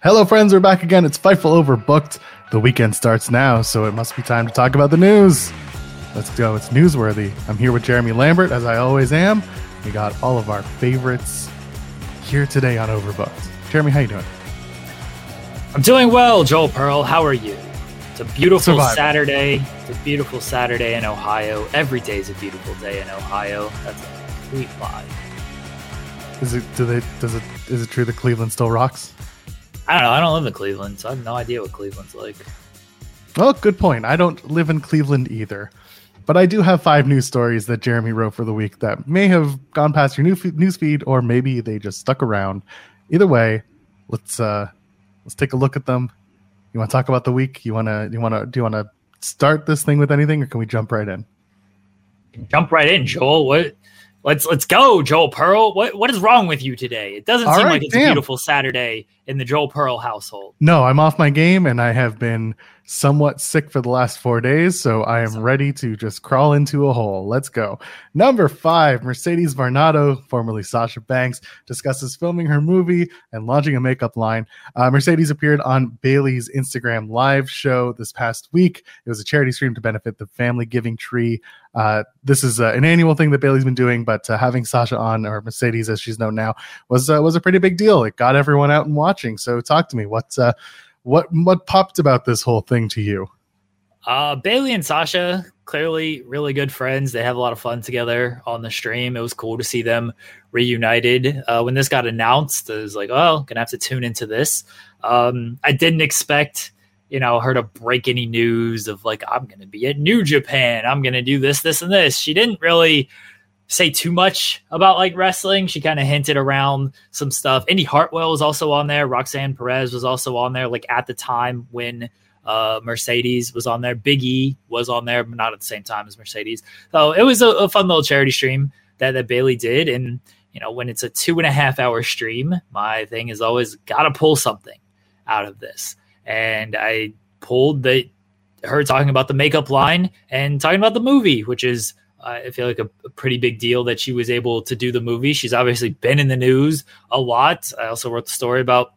Hello, friends. We're back again. It's Fightful Overbooked. The weekend starts now, so it must be time to talk about the news. Let's go. It's newsworthy. I'm here with Jeremy Lambert, as I always am. We got all of our favorites here today on Overbooked. Jeremy, how you doing? I'm doing well, Joel Pearl. How are you? It's a beautiful Surviving. Saturday. It's a beautiful Saturday in Ohio. Every day is a beautiful day in Ohio. That's a complete lie. Is it? Do they? Does it? Is it true that Cleveland still rocks? I don't know. I don't live in Cleveland, so I have no idea what Cleveland's like. Well, good point. I don't live in Cleveland either, but I do have five news stories that Jeremy wrote for the week that may have gone past your new news feed, or maybe they just stuck around. Either way, let's uh let's take a look at them. You want to talk about the week? You want to? You want to? Do you want to start this thing with anything, or can we jump right in? Jump right in, Joel. What? Let's let's go, Joel Pearl. What what is wrong with you today? It doesn't All seem right, like it's a beautiful Saturday in the Joel Pearl household. No, I'm off my game, and I have been somewhat sick for the last four days, so I am ready to just crawl into a hole. Let's go. Number five, Mercedes Varnado, formerly Sasha Banks, discusses filming her movie and launching a makeup line. Uh, Mercedes appeared on Bailey's Instagram live show this past week. It was a charity stream to benefit the Family Giving Tree. Uh, this is uh, an annual thing that Bailey's been doing, but uh, having Sasha on, or Mercedes as she's known now, was uh, was a pretty big deal. It got everyone out and watching. So talk to me. What's uh, what what popped about this whole thing to you? Uh, Bailey and Sasha clearly really good friends. They have a lot of fun together on the stream. It was cool to see them reunited. Uh, when this got announced, I was like, "Oh, gonna have to tune into this." Um, I didn't expect, you know, her to break any news of like, "I'm gonna be at New Japan. I'm gonna do this, this, and this." She didn't really say too much about like wrestling. She kind of hinted around some stuff. Indi Hartwell was also on there. Roxanne Perez was also on there. Like at the time when uh, Mercedes was on there. Big E was on there, but not at the same time as Mercedes. So it was a, a fun little charity stream that, that Bailey did. And, you know, when it's a two and a half hour stream, my thing is always got to pull something out of this. And I pulled the her talking about the makeup line and talking about the movie, which is I feel like a, a pretty big deal that she was able to do the movie. She's obviously been in the news a lot. I also wrote the story about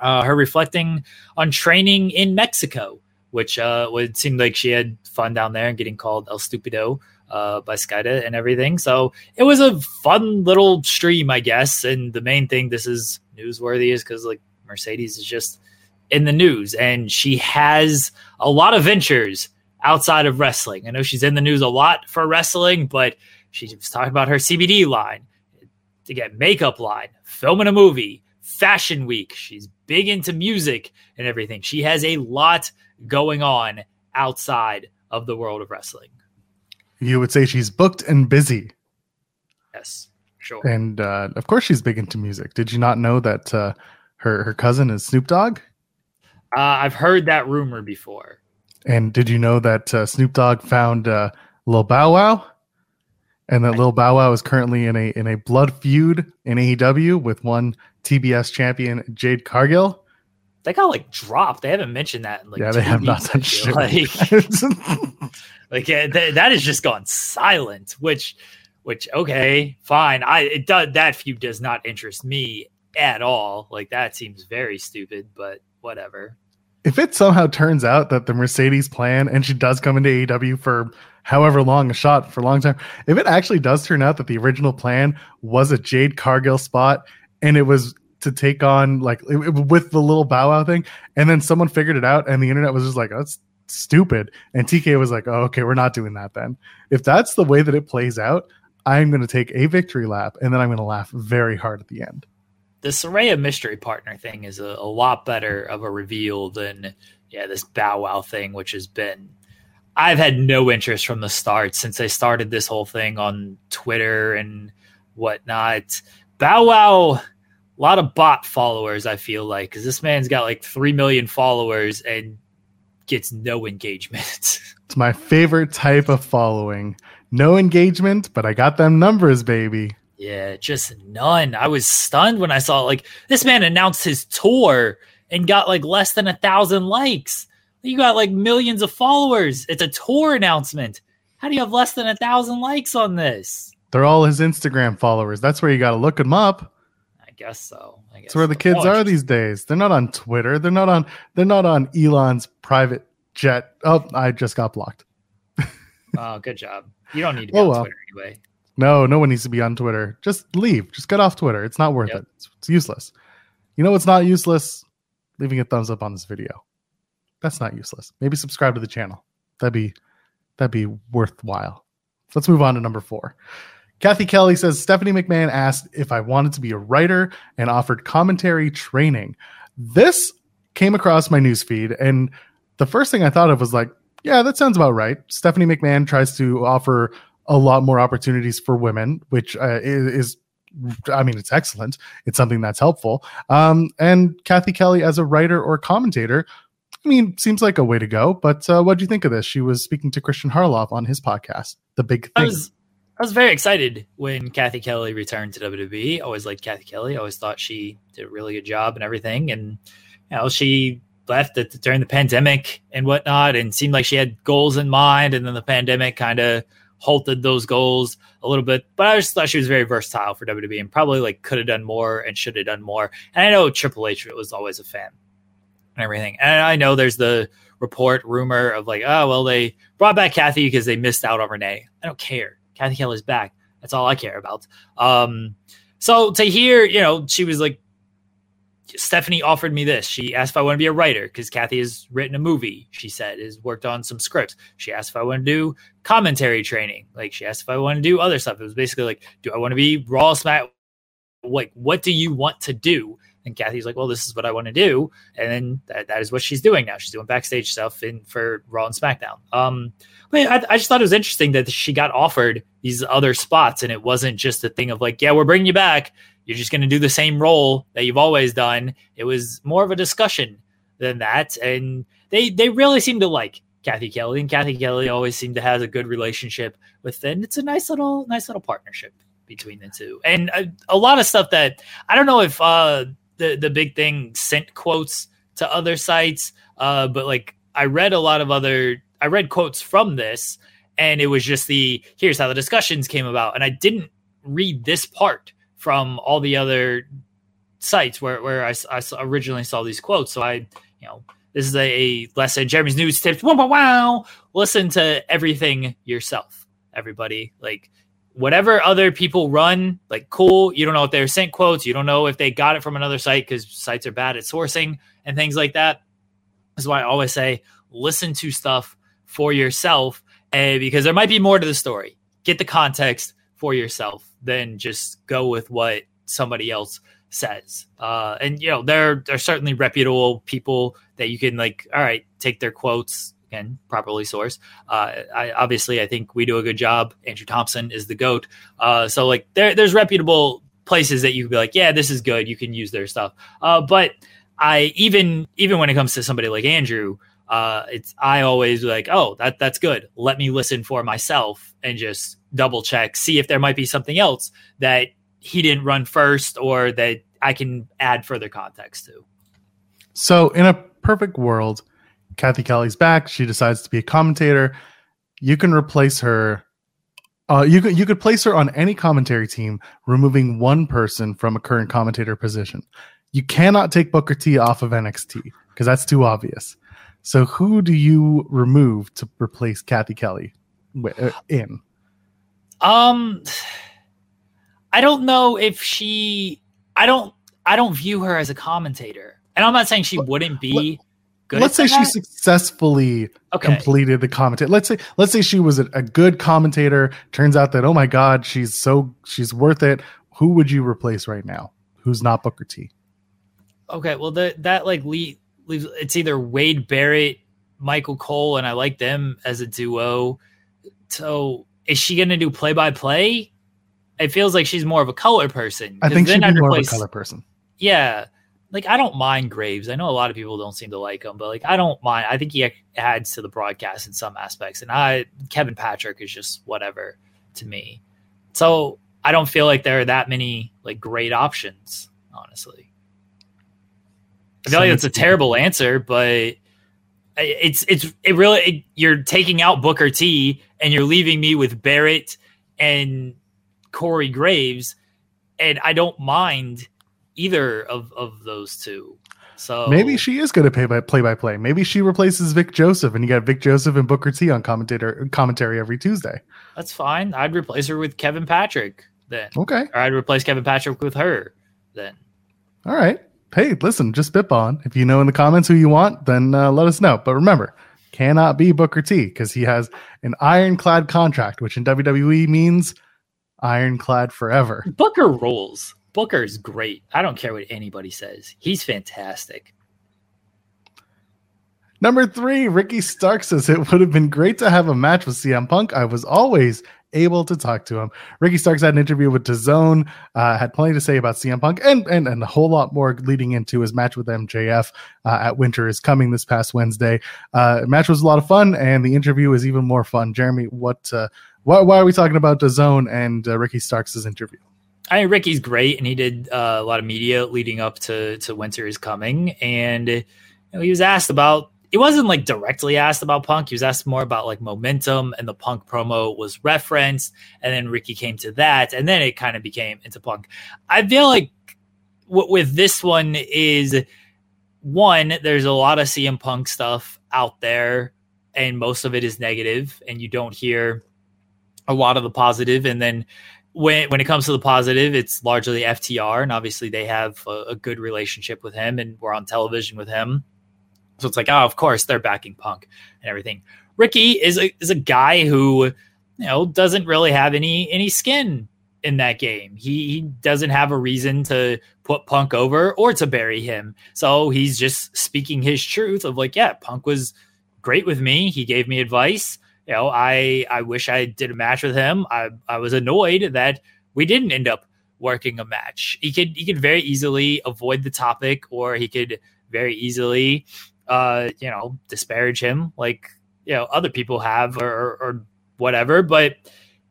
uh, her reflecting on training in Mexico, which uh, would seem like she had fun down there and getting called El Stupido uh, by Skayde and everything. So it was a fun little stream, I guess. And the main thing this is newsworthy is because like Mercedes is just in the news and she has a lot of ventures outside of wrestling. I know she's in the news a lot for wrestling, but she was talking about her CBD line, to get makeup line, filming a movie, fashion week. She's big into music and everything. She has a lot going on outside of the world of wrestling. You would say she's booked and busy, Yes, sure. and uh, of course she's big into music. Did you not know that uh, her her cousin is Snoop Dogg? Uh, I've heard that rumor before. And did you know that uh, Snoop Dogg found uh, Lil Bow Wow, and that Lil Bow Wow is currently in a in a blood feud in AEW with one TBS champion Jade Cargill? They got like dropped. They haven't mentioned that in like yeah, they have not done shit. Like, like yeah, th- that has just gone silent. Which, which okay, fine. I it does that feud does not interest me at all. Like that seems very stupid, but whatever. If it somehow turns out that the Mercedes plan and she does come into AEW for however long a shot for a long time, if it actually does turn out that the original plan was a Jade Cargill spot and it was to take on like it- it- with the little bow wow thing, and then someone figured it out, and the internet was just like, "That's stupid," and TK was like, "Oh, okay, we're not doing that then." If that's the way that it plays out, I'm going to take a victory lap, and then I'm going to laugh very hard at the end. The Saraya mystery partner thing is a, a lot better of a reveal than yeah this Bow Wow thing, which has been. I've had no interest from the start since they started this whole thing on Twitter and whatnot. Bow Wow, a lot of bot followers. I feel like because this man's got like three million followers and gets no engagement. It's my favorite type of following. No engagement, but I got them numbers, baby. Yeah, just none. I was stunned when I saw like this man announced his tour and got like less than a thousand likes. You got like millions of followers. It's a tour announcement. How do you have less than a thousand likes on this? They're all his Instagram followers. That's where you got to look them up. I guess so. I guess That's where the kids Oh, are these days. They're not on Twitter. They're not on. They're not on Elon's private jet. Oh, I just got blocked. Oh, good job. You don't need to be Oh, on well. Twitter anyway. No, no one needs to be on Twitter. Just leave. Just get off Twitter. It's not worth Yep. it. It's, it's useless. You know what's not useless? Leaving a thumbs up on this video. That's not useless. Maybe subscribe to the channel. That'd be that'd be worthwhile. Let's move on to number four. Cathy Kelley says Stephanie McMahon asked if I wanted to be a writer and offered commentary training. This came across my newsfeed, and the first thing I thought of was like, yeah, that sounds about right. Stephanie McMahon tries to offer a lot more opportunities for women, which uh, is, is, I mean, it's excellent. It's something that's helpful. Um, and Cathy Kelley as a writer or commentator, I mean, seems like a way to go. But uh, what do you think of this? She was speaking to Christian Harloff on his podcast, The Big I Thing. was I was very excited when Cathy Kelley returned to WWE. Always liked Cathy Kelley. Always thought she did a really good job and everything. And you know, she left at, during the pandemic and whatnot, and seemed like she had goals in mind. And then the pandemic kind of halted those goals a little bit. But I just thought she was very versatile for WWE and probably like could have done more and should have done more. And I know Triple H was always a fan and everything. And I know there's the report rumor of like, oh well, they brought back Cathy because they missed out on Renee. I don't care. Cathy Kelley's back. That's all I care about. Um, so to hear, you know, she was like, Stephanie offered me this. She asked if I want to be a writer because Cathy has written a movie. She said has worked on some scripts. She asked if I want to do commentary training. Like she asked if I want to do other stuff. It was basically like, do I want to be Raw Smack? Like, what do you want to do? And Cathy's like, well, this is what I want to do. And then that, that is what she's doing now. She's doing backstage stuff in for Raw and SmackDown. Um, but I, I just thought it was interesting that she got offered these other spots, and it wasn't just a thing of like, yeah, we're bringing you back. You're just going to do the same role that you've always done. It was more of a discussion than that, and they they really seem to like Cathy Kelley, and Cathy Kelley always seemed to have a good relationship with them. It's a nice little nice little partnership between the two, and a, a lot of stuff that I don't know if uh, the the big thing sent quotes to other sites, uh, but like I read a lot of other I read quotes from this, and it was just the here's how the discussions came about, and I didn't read this part from all the other sites where where I, I originally saw these quotes. So I, you know, this is a, a lesson. Jeremy's news tips. Wow, wow, wow. Listen to everything yourself, everybody. Like whatever other people run, like cool. You don't know if they're sent quotes. You don't know if they got it from another site because sites are bad at sourcing and things like that. That's why I always say listen to stuff for yourself, and because there might be more to the story. Get the context for yourself, then just go with what somebody else says. Uh, and you know, there are certainly reputable people that you can like. All right, take their quotes again, properly sourced. Uh, I obviously I think we do a good job. Andrew Thompson is the goat. Uh, so like there, there's reputable places that you can be like, yeah, this is good. You can use their stuff. Uh, but I even even when it comes to somebody like Andrew, uh, it's I always like, oh, that that's good. Let me listen for myself and just double check, see if there might be something else that he didn't run first or that I can add further context to. So, in a perfect world, Cathy Kelley's back. She decides to be a commentator. You can replace her. Uh, you could you could place her on any commentary team, removing one person from a current commentator position. You cannot take Booker T off of NXT because that's too obvious. So, who do you remove to replace Cathy Kelley uh, in? Um, I don't know if she. I don't. I don't view her as a commentator. And I'm not saying she wouldn't be good. Let's say that. she successfully okay. completed the commentator. Let's say let's say she was a, a, good commentator. Turns out that oh my god, she's so she's worth it. Who would you replace right now? Who's not Booker T? Okay, well the, that like leaves it's either Wade Barrett, Michael Cole, and I like them as a duo. So is she going to do play by play? It feels like she's more of a color person. I think she'd be more replace, of a color person. Yeah, like I don't mind Graves. I know a lot of people don't seem to like him, but like I don't mind. I think he adds to the broadcast in some aspects, and I Kevin Patrick is just whatever to me. So I don't feel like there are that many like great options, honestly. I feel like it's a terrible answer, but it's it's it really it, you're taking out Booker T and you're leaving me with Barrett and Corey Graves, and I don't mind either of of those two. So maybe she is going to pay by play by play. Maybe she replaces Vic Joseph, and you got Vic Joseph and Booker T on commentator commentary every Tuesday. That's fine. I'd replace her with Kevin Patrick then. Okay. Or I'd replace Kevin Patrick with her then. All right. Hey, listen, just spitballing. If you know in the comments who you want, then uh, let us know. But remember, cannot be Booker T because he has an ironclad contract, which in WWE means ironclad forever. Booker rules. Booker's great. I don't care what anybody says. He's fantastic. Number three, Ricky Starks says it would have been great to have a match with CM Punk. I was always able to talk to him. Ricky Starks had an interview with DAZN, uh, had plenty to say about CM Punk and, and, and a whole lot more leading into his match with MJF uh, at Winter is coming this past Wednesday. Uh, match was a lot of fun, and the interview is even more fun. Jeremy, what uh, why, why are we talking about DAZN and uh, Ricky Starks' interview? I mean, Ricky's great, and he did uh, a lot of media leading up to to Winter is coming, and you know, he was asked about he wasn't like directly asked about Punk. He was asked more about like momentum, and the Punk promo was referenced, and then Ricky came to that, and then it kind of became into Punk. I feel like w- with this one is one, there's a lot of CM Punk stuff out there, and most of it is negative, and you don't hear a lot of the positive, and then when when it comes to the positive, it's largely FTR, and obviously they have a, a, good relationship with him, and we're on television with him. So it's like, oh, of course they're backing Punk and everything. Ricky is a is a guy who, you know, doesn't really have any any skin in that game. He, he doesn't have a reason to put Punk over or to bury him. So he's just speaking his truth of like, yeah, Punk was great with me. He gave me advice. You know, I I wish I did a match with him. I I was annoyed that we didn't end up working a match. He could he could very easily avoid the topic or he could very easily uh, you know, disparage him like you know other people have or, or, whatever. But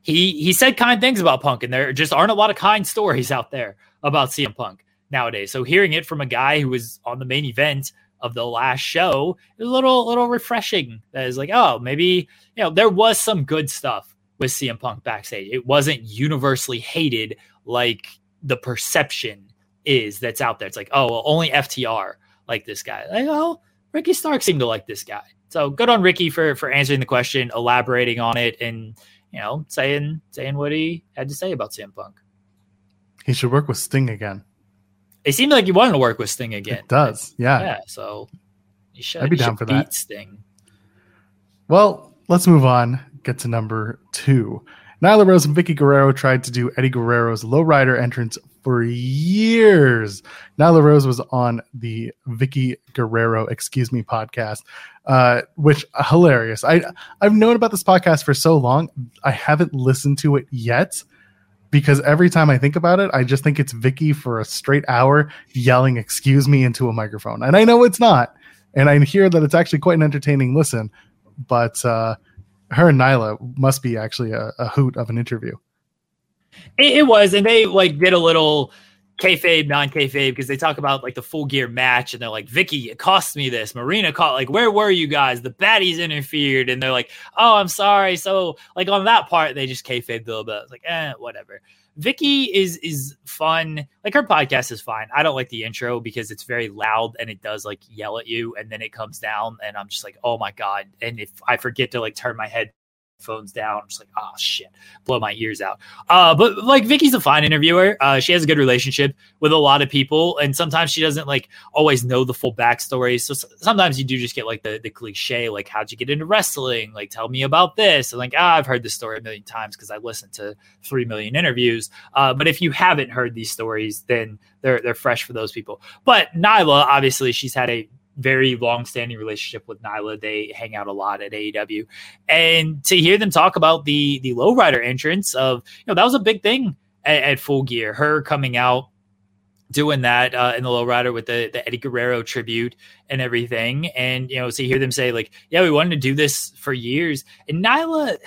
he he said kind things about Punk, and there just aren't a lot of kind stories out there about CM Punk nowadays. So hearing it from a guy who was on the main event of the last show is a little little refreshing. That is like, oh, maybe you know there was some good stuff with CM Punk backstage. It wasn't universally hated like the perception is that's out there. It's like, oh, well, only FTR like this guy. Like, oh, Ricky Starks seemed to like this guy. So good on Ricky for for answering the question, elaborating on it, and you know saying saying what he had to say about CM Punk. He should work with Sting again. It seemed like he wanted to work with Sting again. It does, yeah. Yeah, so you should. I'd be down for that. Sting. Well, let's move on. Get to number two. Nyla Rose and Vickie Guerrero tried to do Eddie Guerrero's lowrider entrance for years. Nyla Rose was on the Vickie Guerrero Excuse Me podcast, uh, which uh, hilarious. I I've known about this podcast for so long. I haven't listened to it yet because every time I think about it, I just think it's Vickie for a straight hour yelling "Excuse me" into a microphone, and I know it's not. And I hear that it's actually quite an entertaining listen, but uh, her and Nyla must be actually a, a hoot of an interview. It, it, was, and they like did a little kayfabe, non kayfabe, because they talk about like the full gear match, and they're like, "Vickie, it cost me this." Marina caught like, "Where were you guys? The baddies interfered," and they're like, "Oh, I'm sorry." So like on that part, they just kayfabe a little bit. Like, eh, whatever. Vickie is is fun. Like her podcast is fine. I don't like the intro because it's very loud and it does like yell at you, and then it comes down, and I'm just like, oh my god. And if I forget to like turn my head headphones down. I'm just like, oh shit, blow my ears out. Uh, but like Vickie's a fine interviewer. Uh, she has a good relationship with a lot of people, and sometimes she doesn't like always know the full backstory. So sometimes you do just get like the the cliche, like how'd you get into wrestling? Like tell me about this. And like, ah, I've heard this story a million times because I listened to three million interviews. Uh, but if you haven't heard these stories, then they're they're fresh for those people. But Nyla, obviously, she's had a very long-standing relationship with Nyla. They hang out a lot at AEW, and to hear them talk about the the lowrider entrance of you know that was a big thing at, at Full Gear. Her coming out doing that uh, in the lowrider with the the Eddie Guerrero tribute and everything, and you know to hear them say like, yeah, we wanted to do this for years, and Nyla,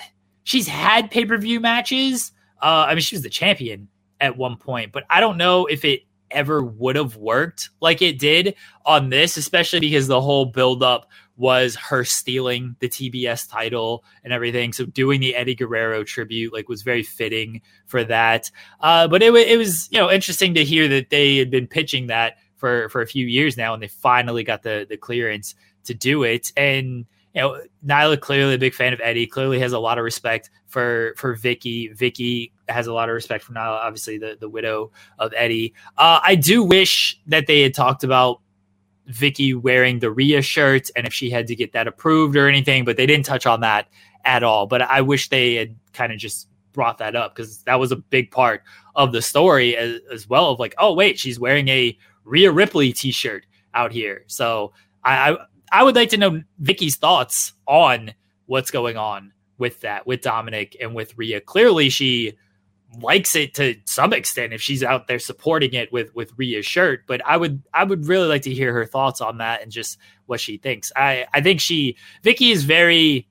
she's had pay per view matches. Uh, I mean, she was the champion at one point, but I don't know if it ever would have worked like it did on this, especially because the whole buildup was her stealing the TBS title and everything. So doing the Eddie Guerrero tribute like was very fitting for that. Uh, but it, it was you know interesting to hear that they had been pitching that for for a few years now, and they finally got the the clearance to do it. And you know, Nyla clearly a big fan of Eddie. Clearly has a lot of respect for for Vickie. Vickie has a lot of respect for Nyla, obviously the the widow of Eddie. Uh, I do wish that they had talked about Vickie wearing the Rhea shirt and if she had to get that approved or anything, but they didn't touch on that at all. But I wish they had kind of just brought that up because that was a big part of the story as, as, well. Of like, oh wait, she's wearing a Rhea Ripley T-shirt out here. So I, I I would like to know Vickie's thoughts on what's going on with that, with Dominic and with Rhea. Clearly, she likes it to some extent if she's out there supporting it with with Rhea's shirt. But I would I would really like to hear her thoughts on that and just what she thinks. I I think she Vickie is very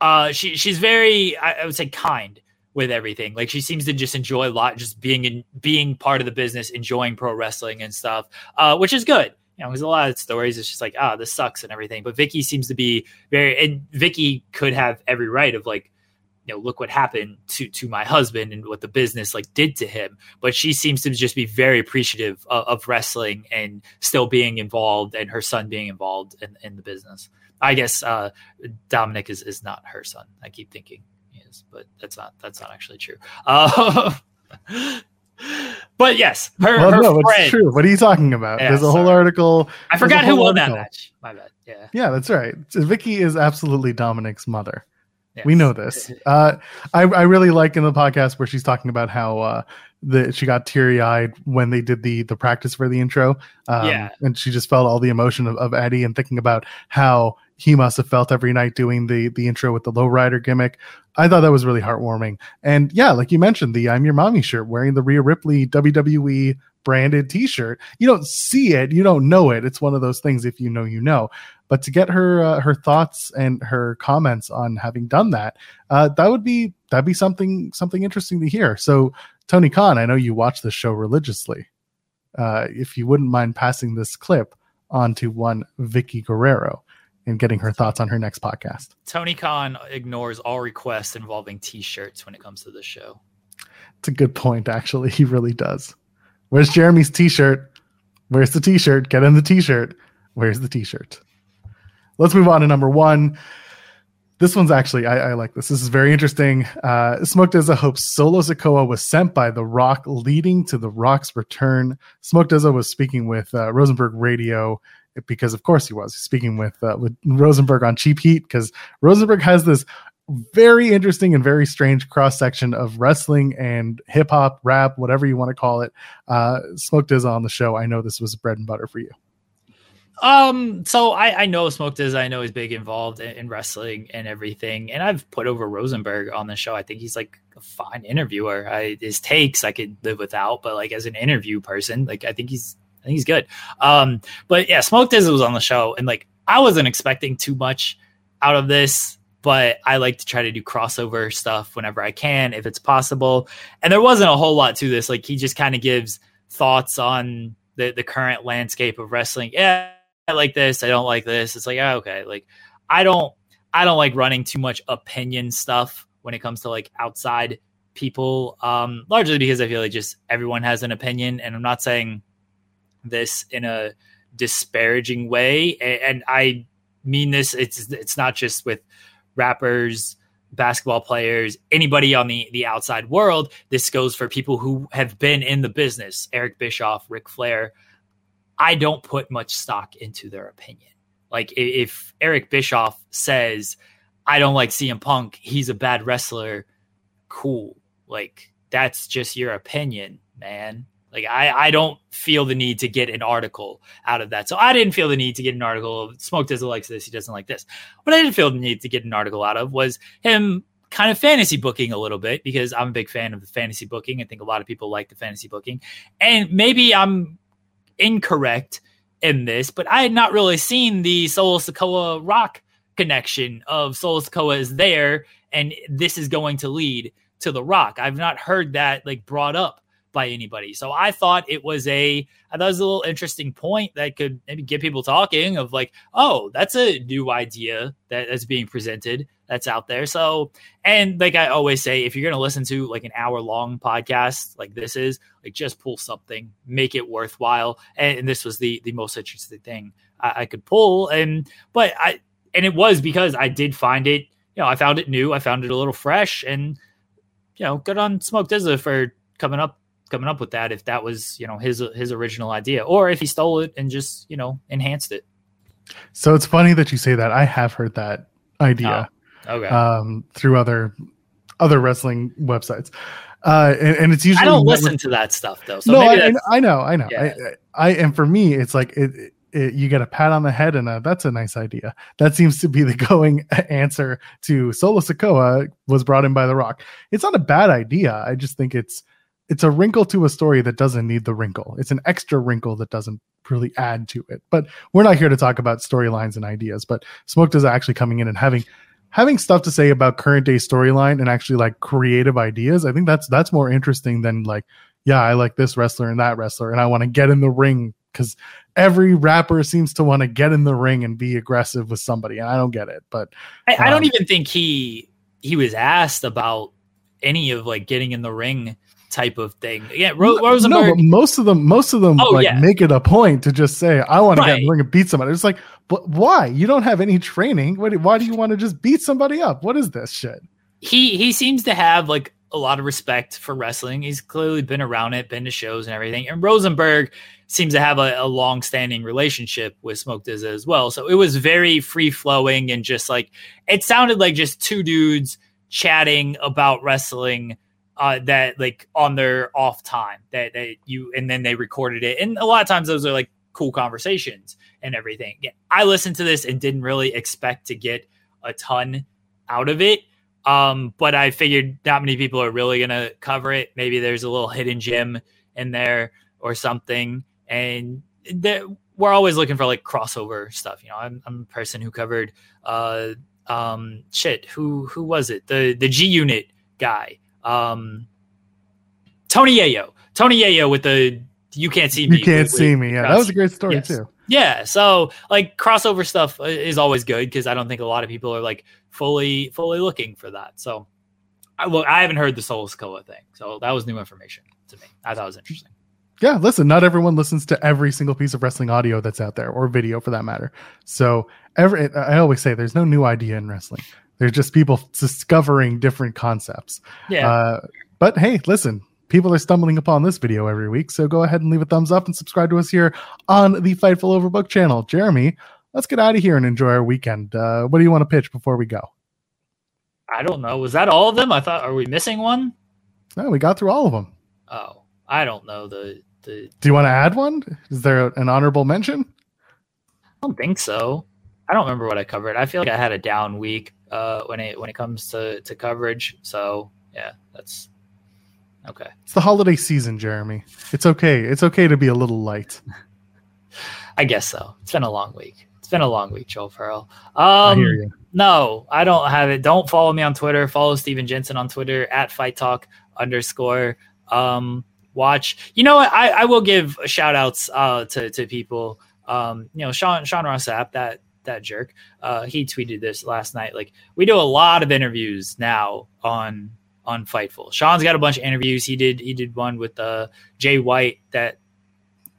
uh she she's very I, I would say kind with everything. Like she seems to just enjoy a lot, just being in being part of the business, enjoying pro wrestling and stuff, uh, which is good you know, a lot of stories. It's just like, ah, oh, this sucks and everything. But Vickie seems to be very, and Vickie could have every right of like, you know, look what happened to to my husband and what the business like did to him. But she seems to just be very appreciative of, of wrestling and still being involved, and her son being involved in, in the business. I guess uh, Dominic is is not her son. I keep thinking he is, but that's not that's not actually true. Uh, But yes, her, well, her no, friend. It's true. What are you talking about? Yeah, There's a sorry. whole article. I forgot who won article. that match. My bad. Yeah. Yeah, that's right. Vickie is absolutely Dominic's mother. Yes. We know this. Uh, I, I really like in the podcast where she's talking about how uh, the she got teary eyed when they did the the practice for the intro. Um, yeah, and she just felt all the emotion of, of Eddie and thinking about how he must have felt every night doing the the intro with the lowrider gimmick. I thought that was really heartwarming. And yeah, like you mentioned, the I'm Your Mommy shirt, wearing the Rhea Ripley WWE branded T-shirt. You don't see it, you don't know it. It's one of those things. If you know, you know. But to get her uh, her thoughts and her comments on having done that, uh, that would be that'd be something something interesting to hear. So Tony Khan, I know you watch the show religiously. Uh, if you wouldn't mind passing this clip on to one Vickie Guerrero and getting her thoughts on her next podcast. Tony Khan ignores all requests involving t-shirts when it comes to the show. It's a good point, actually. He really does. Where's Jeremy's t-shirt? Where's the t-shirt? Get in the t-shirt. Where's the t-shirt? Let's move on to number one. This one's actually I, I like this. This is very interesting. Uh, Smoke DZA Hope Solo Sikoa was sent by The Rock, leading to The Rock's return. Smoke DZA was speaking with uh, Rosenberg Radio because of course he was speaking with uh, with Rosenberg on Cheap Heat because Rosenberg has this very interesting and very strange cross section of wrestling and hip hop, rap, whatever you want to call it. Uh, Smoke Diz on the show. I know this was bread and butter for you. Um, so I, I know Smoke Diz. I know he's big involved in, in, wrestling and everything. And I've put over Rosenberg on the show. I think he's like a fine interviewer. I, his takes I could live without, but like as an interview person, like I think he's I think he's good. Um, but yeah, Smoke Diz was on the show, and like I wasn't expecting too much out of this, but I like to try to do crossover stuff whenever I can, if it's possible. And there wasn't a whole lot to this. Like he just kind of gives thoughts on the the current landscape of wrestling. Yeah, I like this. I don't like this. It's like, oh, okay. Like I don't I don't like running too much opinion stuff when it comes to like outside people. Um, largely because I feel like just everyone has an opinion, and I'm not saying this in a disparaging way, and I mean this. It's it's not just with rappers, basketball players, anybody on the the outside world. This goes for people who have been in the business. Eric Bischoff, Ric Flair. I don't put much stock into their opinion. Like if Eric Bischoff says, "I don't like CM Punk. He's a bad wrestler." Cool. Like that's just your opinion, man. Like I, I don't feel the need to get an article out of that. So I didn't feel the need to get an article of Smoke doesn't like this, he doesn't like this. What I didn't feel the need to get an article out of was him kind of fantasy booking a little bit because I'm a big fan of the fantasy booking. I think a lot of people like the fantasy booking. And maybe I'm incorrect in this, but I had not really seen the Solo Sikoa rock connection of Solo Sikoa is there and this is going to lead to the rock. I've not heard that like brought up by anybody. So I thought it was a I thought it was a little interesting point that could maybe get people talking of like, oh, that's a new idea that is being presented that's out there. So and like I always say, if you're gonna listen to like an hour long podcast like this is, like just pull something, make it worthwhile. And, and this was the the most interesting thing I, I could pull. And but I and it was because I did find it, you know, I found it new, I found it a little fresh and you know, good on Smoke DZA for coming up coming up with that if that was you know his his original idea or if he stole it and just you know enhanced it so it's funny that you say that i have heard that idea oh, okay um through other other wrestling websites uh and, and it's usually i don't listen with, to that stuff though so no I, I, know i know yeah. I, I and for me it's like it, it, you get a pat on the head and a, that's a nice idea. That seems to be the going answer to Solo Sikoa was brought in by The Rock. It's not a bad idea. I just think it's it's a wrinkle to a story that doesn't need the wrinkle. It's an extra wrinkle that doesn't really add to it. But we're not here to talk about storylines and ideas. But Smoke is actually coming in and having having stuff to say about current day storyline and actually like creative ideas. I think that's that's more interesting than like, yeah, I like this wrestler and that wrestler, and I want to get in the ring because every rapper seems to want to get in the ring and be aggressive with somebody, and I don't get it. But I, um, I don't um, even think he he was asked about any of like getting in the ring type of thing. Yeah, Ro- Rosenberg. No, but most of them, most of them, oh, like yeah. make it a point to just say, "I want to get in the ring and beat somebody." It's like, but why? You don't have any training. Why do, why do you want to just beat somebody up? What is this shit? He he seems to have like a lot of respect for wrestling. He's clearly been around it, been to shows and everything. And Rosenberg seems to have a, a long-standing relationship with Smoke DZA as well. So it was very free flowing and just like it sounded like just two dudes chatting about wrestling uh, that like on their off time that, that you and then they recorded it. And a lot of times those are like cool conversations and everything. I listened to this and didn't really expect to get a ton out of it um, but i figured not many people are really gonna cover it. Maybe there's a little hidden gem in there or something. And we're always looking for like crossover stuff you know? I'm, I'm a person who covered uh um shit who who was it? The the g unit guy um, Tony Yayo. Tony Yayo with the you can't see me. You can't see me. Yeah, that was a great story yes. too. Yeah, so like crossover stuff is always good because I don't think a lot of people are like fully fully looking for that. So, I look, I haven't heard the Solo Sikoa thing, so that was new information to me. I thought it was interesting. Yeah, listen, not everyone listens to every single piece of wrestling audio that's out there or video for that matter. So, every I always say there's no new idea in wrestling. They're just people discovering different concepts. Yeah. Uh, but hey, listen, people are stumbling upon this video every week. So go ahead and leave a thumbs up and subscribe to us here on the Fightful Overbook channel. Jeremy, let's get out of here and enjoy our weekend. Uh, what do you want to pitch before we go? I don't know. Was that all of them? I thought, are we missing one? No, we got through all of them. Oh, I don't know. The, the Do you want to add one? Is there an honorable mention? I don't think so. I don't remember what I covered. I feel like I had a down week uh, when it when it comes to to coverage. So yeah, that's okay. It's the holiday season, Jeremy. It's okay. It's okay to be a little light. I guess so. It's been a long week. It's been a long week, Joel Pearl. Um, I. No, I don't have it. Don't follow me on Twitter. Follow Steven Jensen on Twitter at Fight Talk underscore. Um, watch. You know what? I, I will give shout outs uh, to to people. Um, you know, Sean Sean Ross Sapp, that that jerk. Uh, he tweeted this last night. Like we do a lot of interviews now on on Fightful. Sean's got a bunch of interviews. He did he did one with uh, Jay White that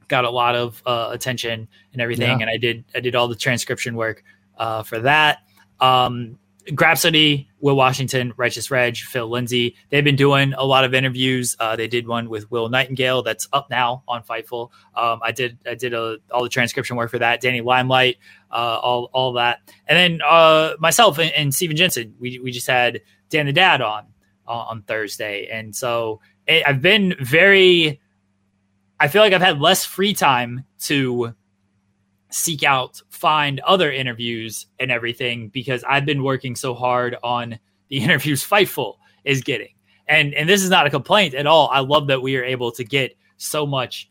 got a lot of uh, attention and everything. Yeah. And I did I did all the transcription work uh, for that. Um, Grapsody, Will Washington, Righteous Reg, Phil Lindsay. They've been doing a lot of interviews. Uh, they did one with Willow Nightingale that's up now on Fightful. Um, I did I did a, all the transcription work for that. Danny Limelight, uh, all all that, and then uh, myself and, and Steven Jensen. We we just had Dan the Dad on on Thursday, and so it, I've been very. I feel like I've had less free time to seek out, find other interviews and everything because I've been working so hard on the interviews Fightful is getting. And and this is not a complaint at all. I love that we are able to get so much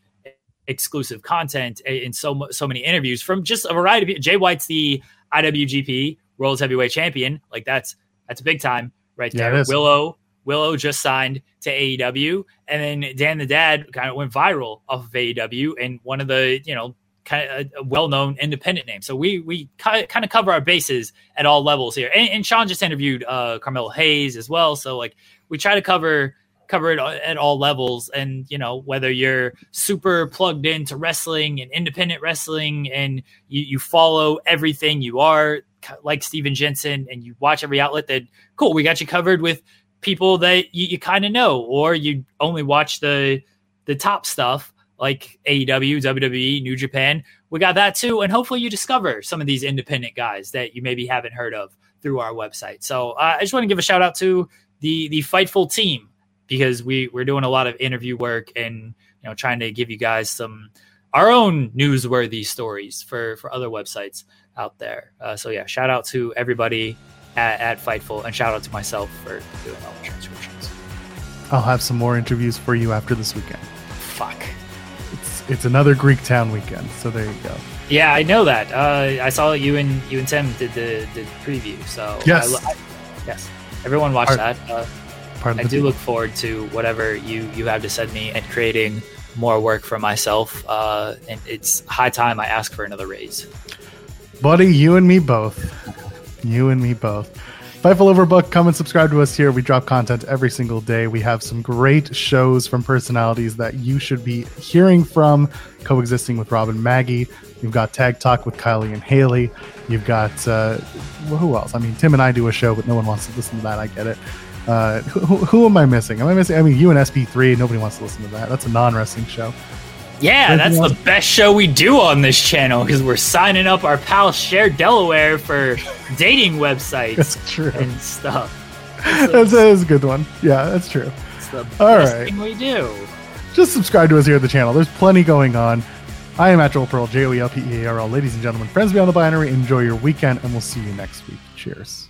exclusive content and so so many interviews from just a variety of people. Jay White's the IWGP World's Heavyweight Champion. Like that's that's big time right there. Yeah, Willow Willow just signed to AEW, and then Dan the Dad kind of went viral off of AEW, and one of the you know kind of a well-known independent name. So we we kind of cover our bases at all levels here. And, and Sean just interviewed uh, Carmelo Hayes as well. So like we try to cover cover it at all levels. And you know whether you're super plugged into wrestling and independent wrestling, and you, you follow everything, you are like Steven Jensen, and you watch every outlet. That cool. We got you covered with people that you, you kind of know, or you only watch the the top stuff like AEW, WWE, New Japan. We got that too. And hopefully you discover some of these independent guys that you maybe haven't heard of through our website. So uh, I just want to give a shout out to the the Fightful team because we we're doing a lot of interview work and you know trying to give you guys some our own newsworthy stories for for other websites out there. Uh, so yeah, shout out to everybody at, at Fightful and shout out to myself for doing all the transcriptions. I'll have some more interviews for you after this weekend. Fuck it's another Greek town weekend. So there you go. Yeah, I know that. Uh, I saw you and you and Tim did the, the preview. So yes, I, I, yes, everyone watch that. Uh, I do look forward to whatever you you have to send me and creating more work for myself. Uh, and it's high time I ask for another raise. Buddy, you and me both. You and me both. Fightful Overbook, come and subscribe to us here. We drop content every single day. We have some great shows from personalities that you should be hearing from, coexisting with Rob and Maggie. You've got Tag Talk with Kylie and Haley. You've got, uh, who else? I mean, Tim and I do a show, but no one wants to listen to that. I get it. Uh, who, who, am I missing? Am I missing? I mean, you and SP3, nobody wants to listen to that. That's a non wrestling show. Yeah, that's the best show we do on this channel because we're signing up our pal Share Delaware for dating websites. That's true. And stuff. That's, that is a good one. Yeah, that's true. It's the All best right. thing we do. Just subscribe to us here at the channel. There's plenty going on. I am at Joel Pearl, J O E L P E A R L. Ladies and gentlemen, friends beyond the binary, enjoy your weekend, and we'll see you next week. Cheers.